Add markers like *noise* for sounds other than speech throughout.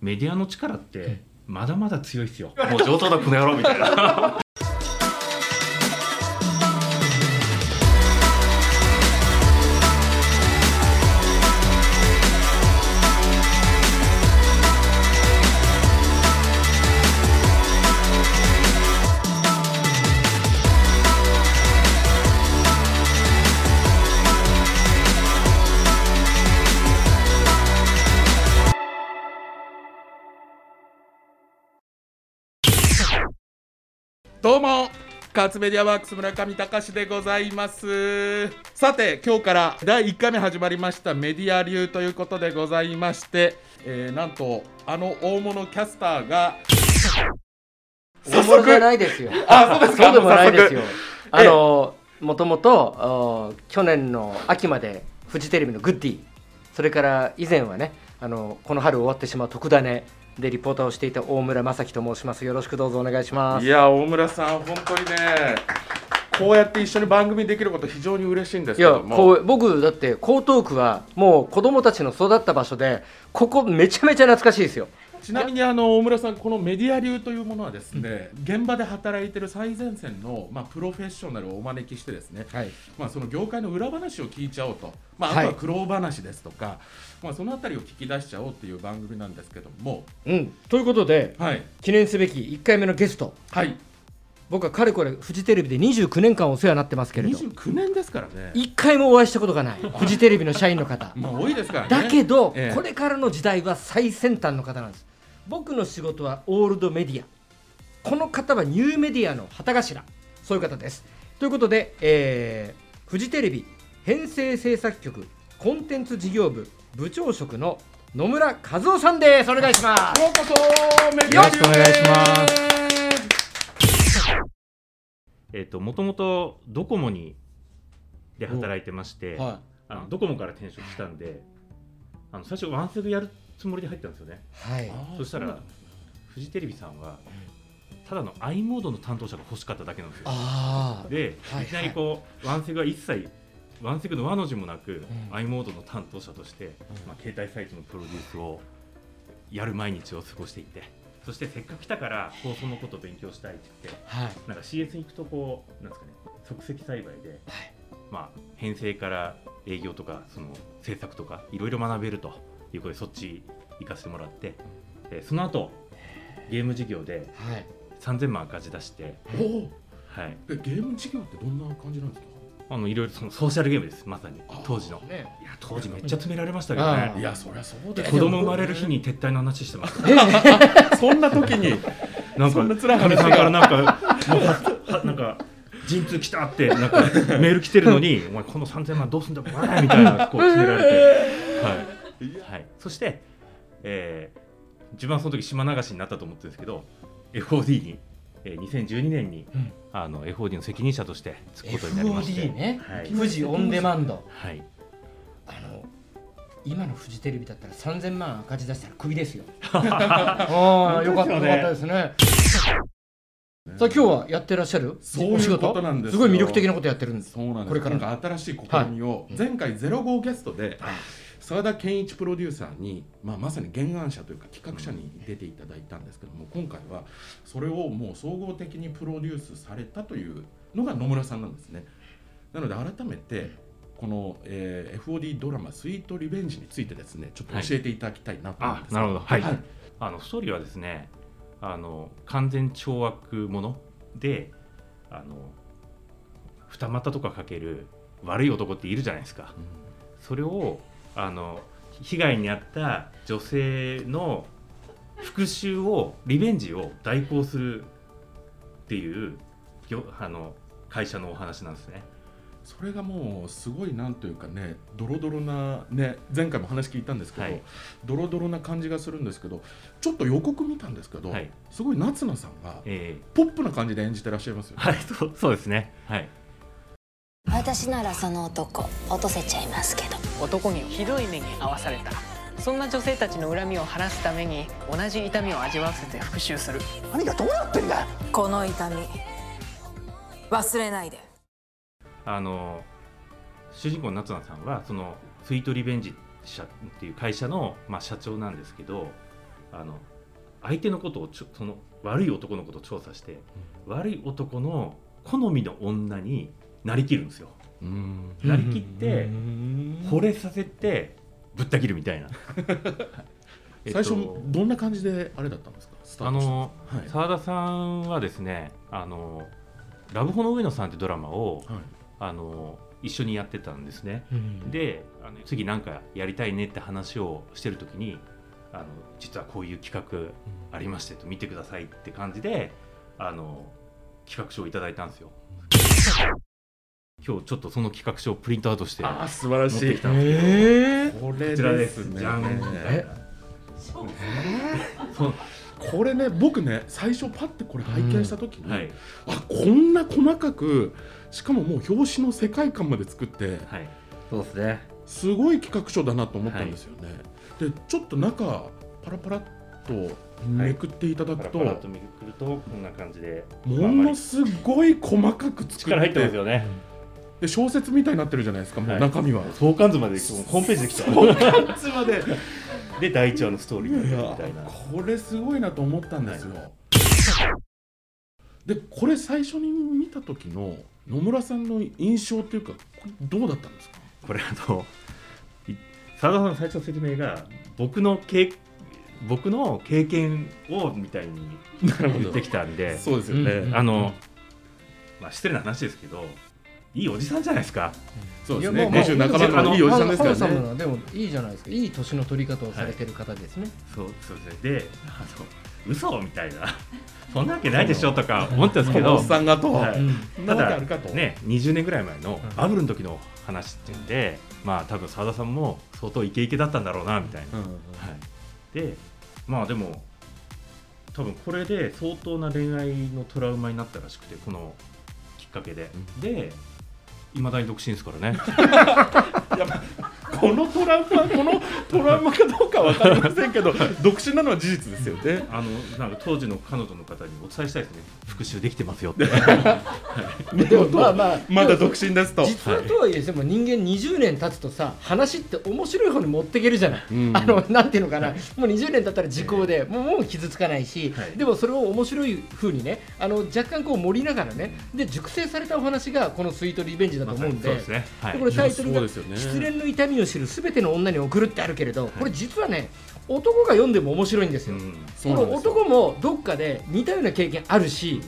メディアの力ってまだまだ強いっすよ。もう上等だこの野郎みたいなもカツメディアワークス村上隆でございます。さて今日から第1回目始まりましたメディア流ということでございまして、えーなんとあの大物キャスターが大物じゃないですよ。あそうですか？そうでもないですよ。早。あのもともとあ去年の秋までフジテレビのグッディ、それから以前はね、あのこの春終わってしまう特ダネでリポーターをしていた大村正樹と申します。よろしくどうぞお願いします。いや大村さん本当にねこうやって一緒に番組できること非常に嬉しいんですけどもこう僕だって江東区はもう子供たちの育った場所でここめちゃめちゃ懐かしいですよ。ちなみにあの大村さんこのメディア流というものはですね、現場で働いてる最前線の、まあ、プロフェッショナルをお招きしてですね、はい。まあ、その業界の裏話を聞いちゃおうと、まあ、あはい。とは苦労話ですとか、まあ、そのあたりを聞き出しちゃおうっていう番組なんですけども。うん。ということではい。記念すべき1回目のゲスト。はい。僕はかれこれフジテレビで29年間お世話になってますけれど。29年ですからね。一回もお会いしたことがない *laughs* フジテレビの社員の方。まあ多いですからね。だけど、ええ。これからの時代は最先端の方なんです僕の仕事はオールドメディア。この方はニューメディアの旗頭。そういう方です。ということで、えーフジテレビ編成制作局コンテンツ事業部部長職の野村和夫さんです。お願いします。ようこそメディア流よろしくお願いします。えっともともとドコモにで働いてまして、はあのドコモから転職したんであの最初ワンセグやるつもりで入ったんですよね。い、はい、そしたらフジテレビさんはただの i モードの担当者が欲しかっただけなんですよ。あで、はい。い、きなりこうワンセグは一切ワンセグの和の字もなく、ん。i モードの担当者として、まあ、携帯サイトのプロデュースをやる毎日を過ごしていてそしてせっかく来たから放送のことを勉強したいって言ってはい。なんか CS に行くとこうなんですかね即席栽培で、まあ、編成から営業とかその制作とかいろいろ学べるということでそっち行かせてもらって、えーその後ゲーム事業ではい。3000万赤字出して、はい、えゲーム事業ってどんな感じなんですか？あのいろいろそのソーシャルゲームですまさに。当時の。ね。いや当時めっちゃ詰められましたけどあねー。いやそりゃそうです子供生まれる日に撤退の話してます。*laughs* そんな時に。なんかかみさんからなんかははなんか陣痛来たってなんかメール来てるのにお前この3000万どうすんだお前みたいなこう詰められて。*laughs* はい、はい、そして、えー自分はその時島流しになったと思ってるんですけど FOD に、えー、2012年に、うん。あの FOD の責任者としてつくことになりまして。FOD ね、はい。富士オンデマンド。はい。あの今のフジテレビだったら3000万赤字出したらクビですよ。*laughs* ああよかったよかったですね。さあ今日はやってらっしゃるそういうことなんですよ。すごい魅力的なことやってるんです。そうなんです。これからなんか新しい試みを、前回ゼロ号ゲストで澤田健一プロデューサーに、まあ、まさに原案者というか企画者に出ていただいたんですけども今回はそれをもう総合的にプロデュースされたというのが野村さんなんですね。なので改めてこの、えー FOD ドラマ「スイートリベンジ」についてですねちょっと教えていただきたいなと思うんですあなるほど。はい、はい。あのストーリーはですねあの完全懲悪ものであの二股とかかける悪い男っているじゃないですか。それをあの被害に遭った女性の復讐をリベンジを代行するっていうよあの会社のお話なんですね。それがもうすごいなんというかねドロドロなね前回も話聞いたんですけど、はい。ドロドロな感じがするんですけどちょっと予告見たんですけど、はい。すごい夏菜さんがえポップな感じで演じてらっしゃいますよー、はいそうそうですね。はい。私ならその男落とせちゃいますけど男にひどい目に遭わされた。そんな女性たちの恨みを晴らすために同じ痛みを味わわせて復讐する。この痛み忘れないで。あの主人公の夏菜さんはそのスイートリベンジ社っていう会社の、まあ、社長なんですけどあの相手のことをちょその悪い男のことを調査して、悪い男の好みの女になりきるんですよ。うんなりきってうん。惚れさせてぶった切るみたいな。*laughs* えっと最初どんな感じであれだったんですか？あのはい。澤田さんはですねあのラブホの上野さんってドラマをはい。あの一緒にやってたんですね。うん。であの次なんかやりたいねって話をしてる時にあの実はこういう企画ありましてと見てくださいって感じであの企画書をいただいたんですよ *laughs* 今日ちょっとその企画書をプリントアウトして素晴らしい。持ってきたんですけど、えー。これこちらでです。ねすじゃんえそう。これね僕ね最初パッてこれ拝見した時に、はい。あこんな細かくしかももう表紙の世界観まで作ってはい。そうですね。すごい企画書だなと思ったんですよね、でちょっと中パラパラっとめくっていただくと、パラパラとめくるとこんな感じで。ものすごい細かく作力入ってますてよねで小説みたいになってるじゃないですかもうはい。中身は、相関図までホームページできちゃういつまで。*laughs* で第1話のストーリーみたいな。これすごいなと思ったんですよ、でこれ最初に見た時の野村さんの印象っていうかどうだったんですか？これあのい澤田さんの最初の説明が僕の経僕の経験をみたいに言ってきたんでそうですよね、うん。あの、まあ、失礼な話ですけどいいおじさんじゃないですか。そうですね。いやまあ50半ばのいいおじさんですからね。なでもいいじゃないですか。いい年の取り方をされてる方ですね、そうそうですね。であの嘘みたいな。*laughs* そんなわけないでしょとか思ったんですけど。おっさんがと、ただわけあるかと、ね20年ぐらい前のうんバブルの時の話っていうんで、まあ多分澤田さんも相当イケイケだったんだろうなみたいな、でまあでも多分これで相当な恋愛のトラウマになったらしくてこのきっかけで、でいまだに独身ですからね。*laughs* このトラウマこのトラウマかどうかわかりませんけど独身なのは事実ですよね。*laughs* あのなんか当時の彼女の方にお伝えしたいですね。復讐できてますよって。*laughs* でもまあまあまだ独身ですと。実はとはいえでも人間20年経つとさ話って面白い方に持っていけるじゃない、うん。あのなんていうのかな、もう20年経ったら時効で、もうもう傷つかないし、はい。でもそれを面白い風にねあの若干こう盛りながらねで熟成されたお話がこの「スイートリベンジ」だと思うんで,、そうですね。はい。でこれタイトルが失恋の痛みを知るすべての女に送る」ってあるけれど、これ実はね男が読んでも面白いんですよ。うん。すよ。この男もどっかで似たような経験あるし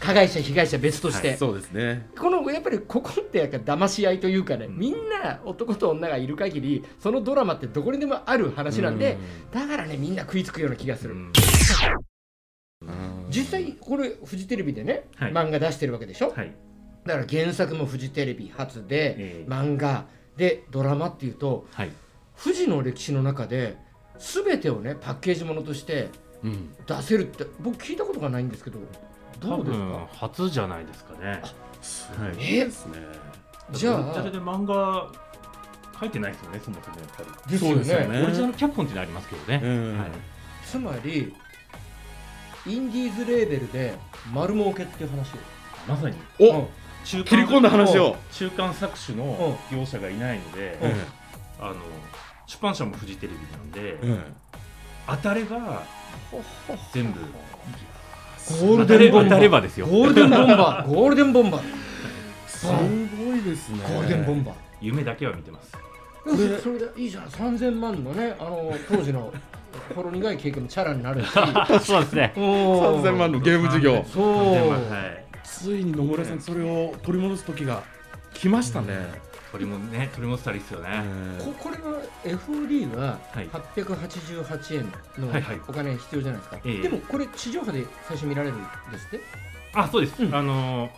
加害者被害者別として、そうですね。このやっぱりここってやっぱ騙し合いというかね、うん。みんな男と女がいる限りそのドラマってどこにでもある話なんで、だからねみんな食いつくような気がする、うん。実際これフジテレビでね、はい。漫画出してるわけでしょ、はい。だから原作もフジテレビ初で、ええ。漫画でドラマっていうとはい富士の歴史の中で全てをねパッケージものとしてうん。出せるって僕聞いたことがないんですけどど多うです分か初じゃないですかね。すはい。ごいですね。じゃあ漫画書いてないですよねそもそもやっぱり。ですよね。そうですよね。オリジナル脚本っていうのありますけどね、うん。はい、つまりインディーズレーベルで丸儲けっていう話を。まさに。お、うん。中切り込んだ話を、中間作手の業者がいないので、うん。あの出版社もフジテレビなんで、うん当たれば全部ゴールデンボンバ当たれーばですよ。ゴールデンボンバー。*laughs* ゴールデンボンバー。すごいですね。ゴールデンボンバー。夢だけは見てます。これそれでいいじゃん。3000万のねあの当時のほろ苦い経験のチャラになるし。*laughs* そうですね。3000 3000万のゲーム事業。そう。はい。ついに野村さんそれを取り戻す時が来ましたね、取りもね取り戻したらいいですよね、ここれは FOD ははい。888円のはいはい。お金必要じゃないですか、ええ。でもこれ地上波で最初見られるんですって？あそうです、うん。あの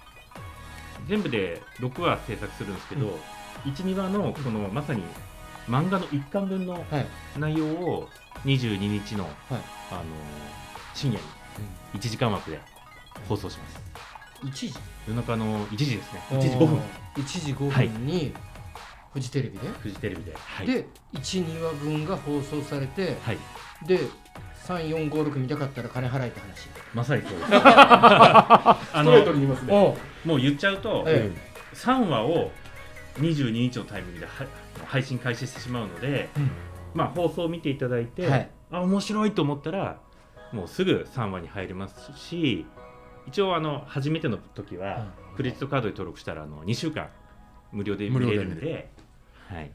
全部で6話制作するんですけど、12話のこのまさに漫画の一巻分のはい。内容を22日の、はい。あの深夜に1時間枠で放送します1時。夜中の1時ですね。1時5分。1時5分にフジテレビで、フジテレビで、はい、で12話分が放送されてはい、で3456見たかったら金払えって話。まさにそうです。*laughs* あのストレートに言いますね。もう言っちゃうと、え3話を22日のタイミングでは配信開始してしまうので、うん。まあ、放送を見ていただいて、はい。あ面白いと思ったらもうすぐ3話に入れますし一応あの初めての時はクレジットカードで登録したらあの2週間無料で見れる。ん無料でで、はい、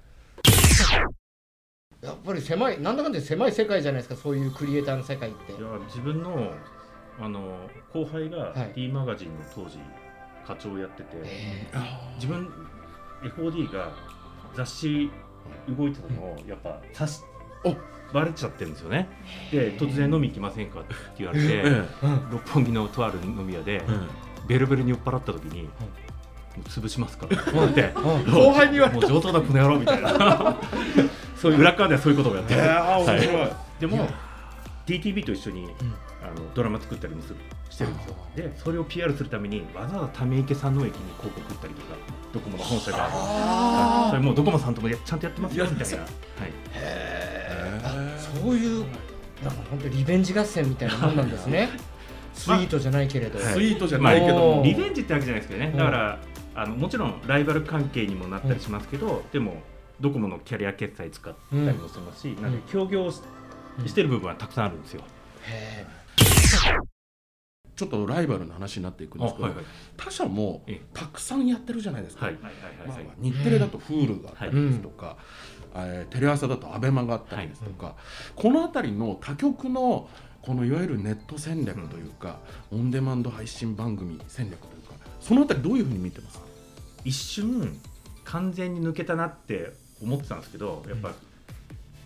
やっぱり狭いなんだかんだで狭い世界じゃないですかそういうクリエイターの世界って。いや自分のあの後輩がはい。D マガジンの当時課長をやってて、え自分 FOD が雑誌動いてたのをやっぱさしおバレちゃってるんですよね。で突然飲み行きませんか？って言われて、ええ。六本木のとある飲み屋で、ベルベルに酔っ払った時に、もう潰しますか？らって言われて後輩に言われもう上等だこの野郎みたいな。*laughs* そういう裏側ではそういうことをやってる、えー、あー面白い、はい。でもいや。DTV と一緒に、あのドラマ作ったりもするしてるんですよ。でそれを PR するためにわざわざため池山王駅に広告打ったりとかドコモの本社があるはいそれもうドコモさんともやちゃんとやってますよみたいな、はい、へそういうなんか本当リベンジ合戦みたいなもんなんですね。スイートじゃないけれど、はいスイートじゃない。けども、まあリベンジってわけじゃないですけどね。うんだからあのもちろんライバル関係にもなったりしますけど、でもドコモのキャリア決済使ったりもしますし、なんで協業ししてる部分はたくさんあるんですよ。へちょっとライバルの話になっていくんですけど、はいはい他社もええ。たくさんやってるじゃないですか、はいはいはい日テレだと Hulu があったりですとか、えーテレ朝だと ABEMA があったりですとか、この辺りの他局のこのいわゆるネット戦略というか、オンデマンド配信番組戦略というかその辺りどういうふうに見てますか？一瞬完全に抜けたなって思ってたんですけどやっぱ、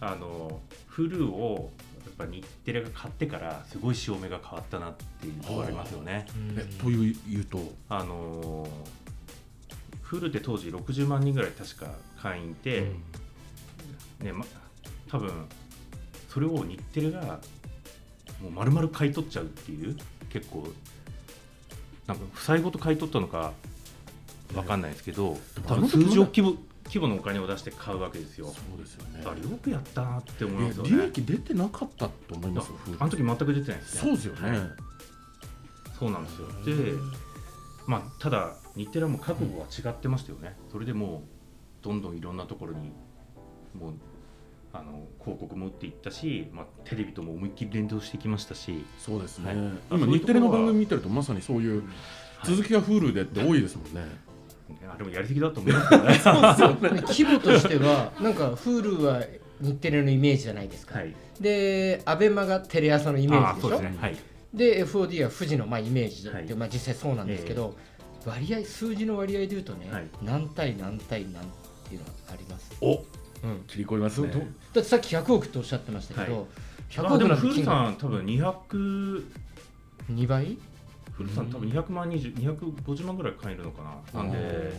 あのフルをやっぱ日テレが買ってからすごい潮目が変わったなっていうところありますよね。えという言うと？あのフルって当時60万人ぐらい確か会員いて、ねま、多分それを日テレがもう丸々買い取っちゃうっていう結構なんか負債ごと買い取ったのかわかんないですけど、多分数十億規模規模のお金を出して買うわけですよ。そうですよねあれよくやったなって思いえますよね。利益出てなかったと思いますあの時全く出てないですね。そうですよね、はいそうなんですよ。で、まあただ日テレはもう覚悟は違ってましたよね。それでもうどんどんいろんなところにもうあの広告も打っていったし、まあテレビとも思いっきり連動してきましたし、そうですね、はい。今日テレの番組見てるとまさにそういう続きが Hulu でって多いですもんね、あれもやりすぎだと思いますけどね。*laughs* 規模としてはなんか Hulu は日テレのイメージじゃないですか、はい。で ABEMA がテレ朝のイメージでしょ。ですね。はい。で FOD は富士のまあイメージで、はい。まあ、実際そうなんですけど、割合数字の割合でいうとね、はい。何対何対何っていうのがあります、おうん、切り込みますね。だってさっき100億っておっしゃってましたけど、はい。100あでもフル億なんて金額。さん多分200 2倍？フルさん多分200万20 250万ぐらい買えるのかな。なんで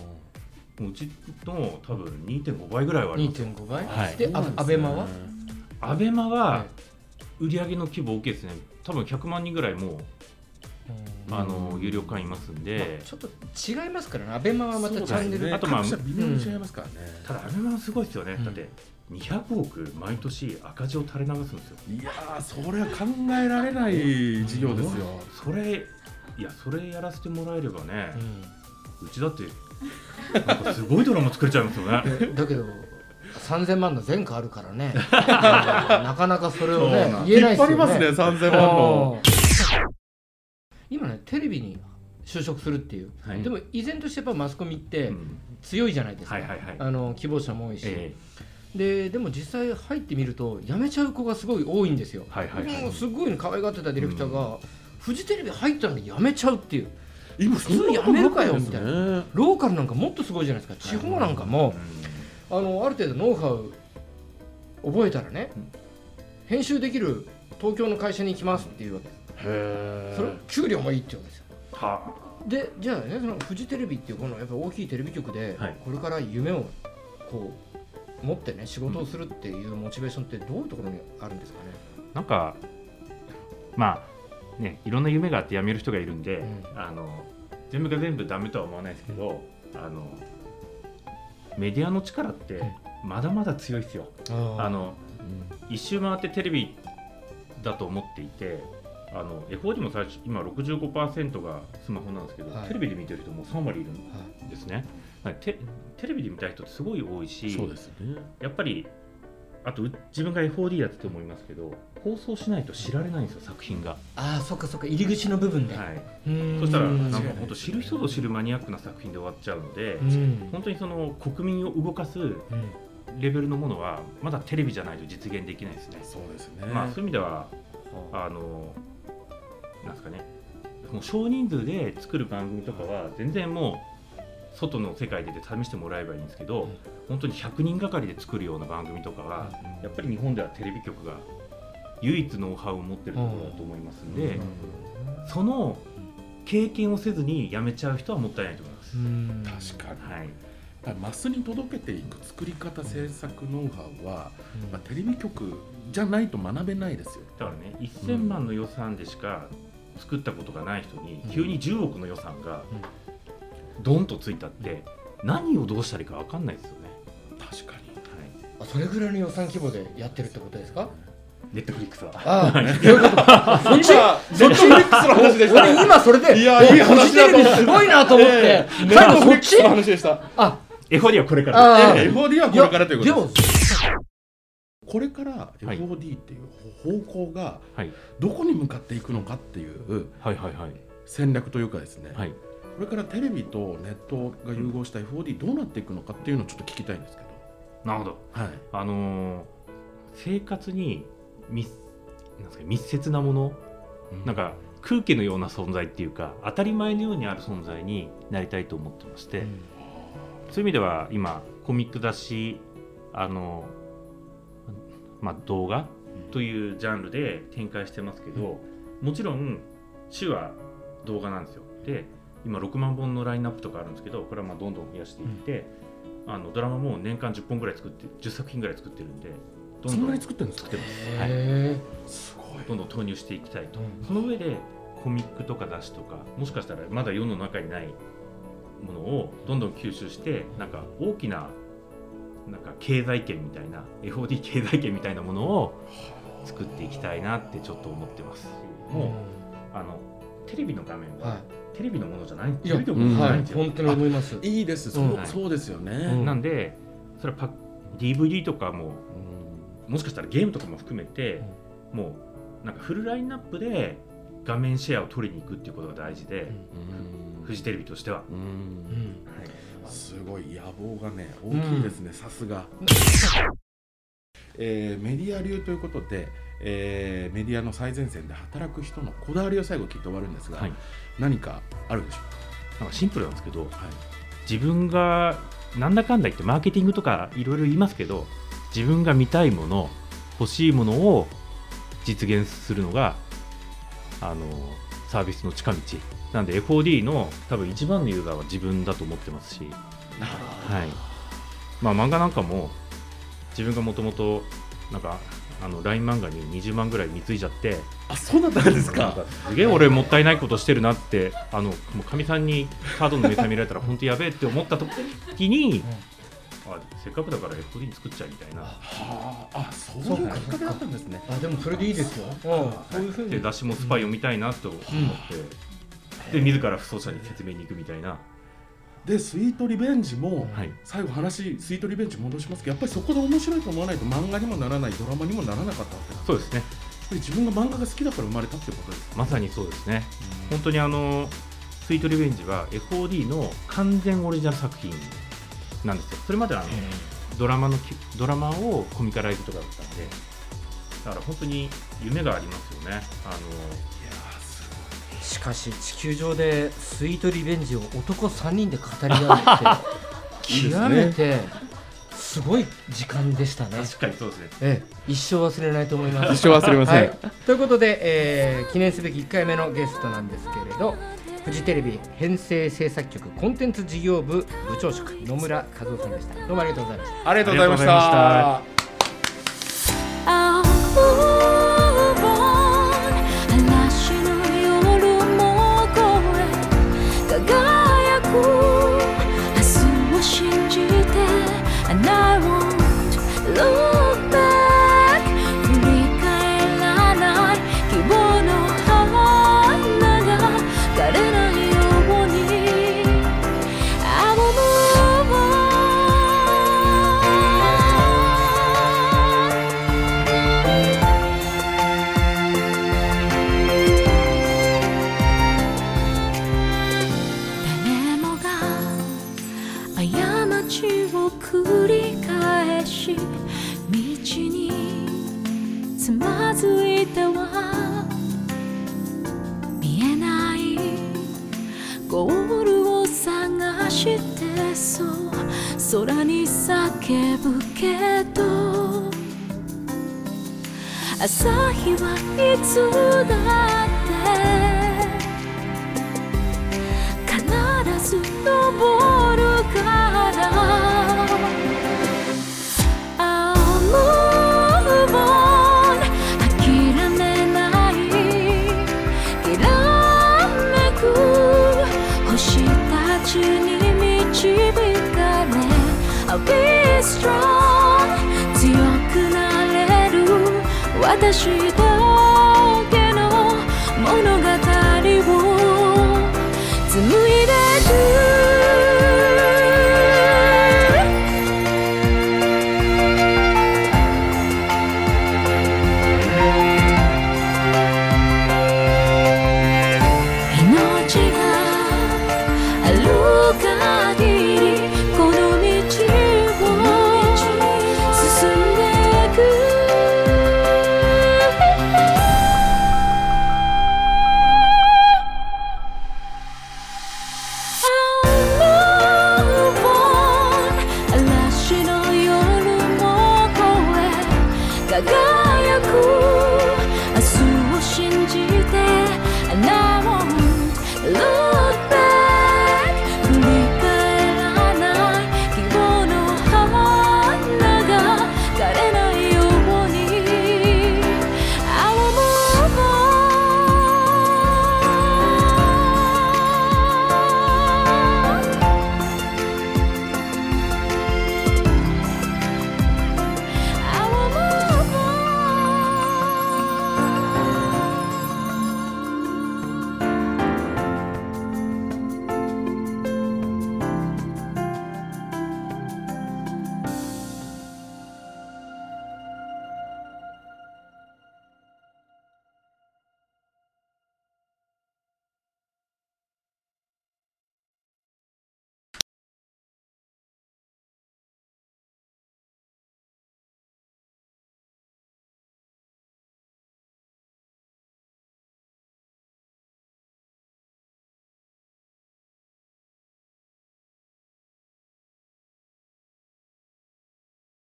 もううちの多分2.5倍ぐらいはあります。2.5倍、はい。でアアベマは、アベマはは売り上げの規模大きいですね。多分100万人ぐらいもううんあの有料会員いますんで、ちょっと違いますからね。アベマはまたチャンネル、あとまあ各社微妙に違いますからね、ただアベマはすごいですよね。うん。だって200億毎年赤字を垂れ流すんですよ。いやーそれは考えられない事業ですよ、それいやそれやらせてもらえればねう、うちだってなんかすごいドラマ作れちゃいますよね。ん *laughs* だけど3000万の前科あるからね。*laughs* なかなかそれをね言えないですよね。引っ張りますね3000万の。うん今ねテレビに就職するっていう、はい。でも依然としてやっぱマスコミってうん。強いじゃないですか、はいはいはい。あの希望者も多いし、えででも実際入ってみると辞めちゃう子がすごい多いんですよ、えはいはいはい。もうすごいの可愛がってたディレクターが、フジテレビ入ったのに辞めちゃうっていう。今普通やめるかよそんな。ことないですね。ローカルなんかもっとすごいじゃないですか。地方なんかも、あのある程度ノウハウ覚えたらね、うん。編集できる東京の会社に行きますっていうわけ。へそれ給料もいいって言うんですよ。は。でじゃあねそのフジテレビっていうこのやっぱ大きいテレビ局で、はい。これから夢をこう持ってね仕事をするっていうモチベーションってどういうところにあるんですかね、なんかまあねいろんな夢があって辞める人がいるんで、うあの全部が全部ダメとは思わないですけど、あのメディアの力ってまだまだ強いですよ。あの一周回ってテレビだと思っていてあの FOD も最初今65%がスマホなんですけど、はい。テレビで見てる人も3割いるんはいですね、はい。テテレビで見たい人ってすごい多いしそうですね。やっぱりあとう自分が FOD やってて思いますけど放送しないと知られないんですよ作品が、ああそっかそっか。入り口の部分で、はい、そしたらなんかうん本当知る人ぞ知るマニアックな作品で終わっちゃうので、うん。本当にその国民を動かすレベルのものはまだテレビじゃないと実現できないですね。そうですね。まあそういう意味ではあのなんですかね。もう少人数で作る番組とかは全然もう外の世界で試してもらえばいいんですけど、本当に100人がかりで作るような番組とかは、やっぱり日本ではテレビ局が唯一ノウハウを持ってるところだと思いますんで、その経験をせずに辞めちゃう人はもったいないと思います。うん。確かに。はい、マスに届けていく作り方制作ノウハウは、まあ、テレビ局じゃないと学べないですよだからね1000万の予算でしか作ったことがない人に急に10億の予算がドンとついたって何をどうしたらいいか分かんないですよね。確かに。はい。あそれぐらいの予算規模でやってるってことですか？ネットフリックスは。ああ *laughs* そういうことそっちそっちのミックスの話でした。俺今それでいやおいい話フジテレビすごいなと思って、ええ。最後そっちの話でした。あ FOD はこれから。FOD はこれからということでもこれからはい。FOD っていう方向がはい。どこに向かっていくのかっていう戦略というかですね、はい。これからテレビとネットが融合した FOD どうなっていくのかっていうのをちょっと聞きたいんですけど。なるほど。はい。あのー生活に密なんですか密接なものなんか空気のような存在っていうか当たり前のようにある存在になりたいと思ってまして、そういう意味では今コミック雑誌あの、まあ、動画というジャンルで展開してますけど、もちろん種は動画なんですよ。で今6万本のラインナップとかあるんですけどこれはまあどんどん増やしていって、あのドラマも年間10本ぐらい作って10作品ぐらい作ってるんでどんどん作ってるんですか作ってます、はい、へすごい。どんどん投入していきたいと、うん。その上でコミックとか雑誌とかもしかしたらまだ世の中にないものをどんどん吸収してなんか大きななんか経済圏みたいな FOD 経済圏みたいなものを作っていきたいなってちょっと思ってます。えもうあのテレビの画面は、はテレビのものじゃないいやテレビのものじゃはいないんですよ、本当に思います。いいです。そう,、うん。そうですよね、うん。なんでそれはパ DVD とかもうんもしかしたらゲームとかも含めて、もうなんかフルラインナップで画面シェアを取りに行くっていうことが大事で、うん。フジテレビとしては、うん。うんす。ごい野望がね大きいですね、さすが、えーメディア流ということで、えーメディアの最前線で働く人のこだわりを最後聞いて終わるんですが、はい。何かあるでしょなんかシンプルなんですけどはい。自分がなんだかんだ言ってマーケティングとかいろいろ言いますけど自分が見たいもの欲しいものを実現するのがあのサービスの近道。なんで FOD の多分一番のユーザーは自分だと思ってますし、はい。まあ、漫画なんかも自分がもともとなんかあの LINE 漫画に20万ぐらい貢いじゃってあそうだったんですか？かすげえ俺もったいないことしてるなってあのもうかみさんにカードの明細見られたら本当やべえって思った時に、あせっかくだから FD に作っちゃえみたいな。はああそういうきっかけだったんですね。あでもそれでいいですよ、うん、そういうふうに。で雑誌もスパイ読みたいなと思って、で自ら不走者に説明に行くみたいな、でスイートリベンジも、はい、最後話スイートリベンジ戻しますけどやっぱりそこで面白いと思わないと漫画にもならないドラマにもならなかったわけそうですね。自分が漫画が好きだから生まれたってことです。まさにそうですね。本当にあのスイートリベンジは FOD の完全オリジナル作品なんですよ。それまではあの、ドラマのきドラマをコミカライズとかだったんでだから本当に夢がありますよね。あのしかし地球上でスイートリベンジを男3人で語り合うって *laughs* 極めてすごい時間でしたね。確かにそうですね。ええ、一生忘れないと思います。一生忘れません。はい、ということで、えー記念すべき1回目のゲストなんですけれどフジテレビ編成制作局コンテンツ事業部部長職野村和夫さんでした。どうもありがとうございました。ありがとうございました。繰り返し道につまずいては見えないゴールを探してそう空に叫ぶけど朝日はいつだって必ず昇る。主に導かれ I'll be strong 強くなれる。私だ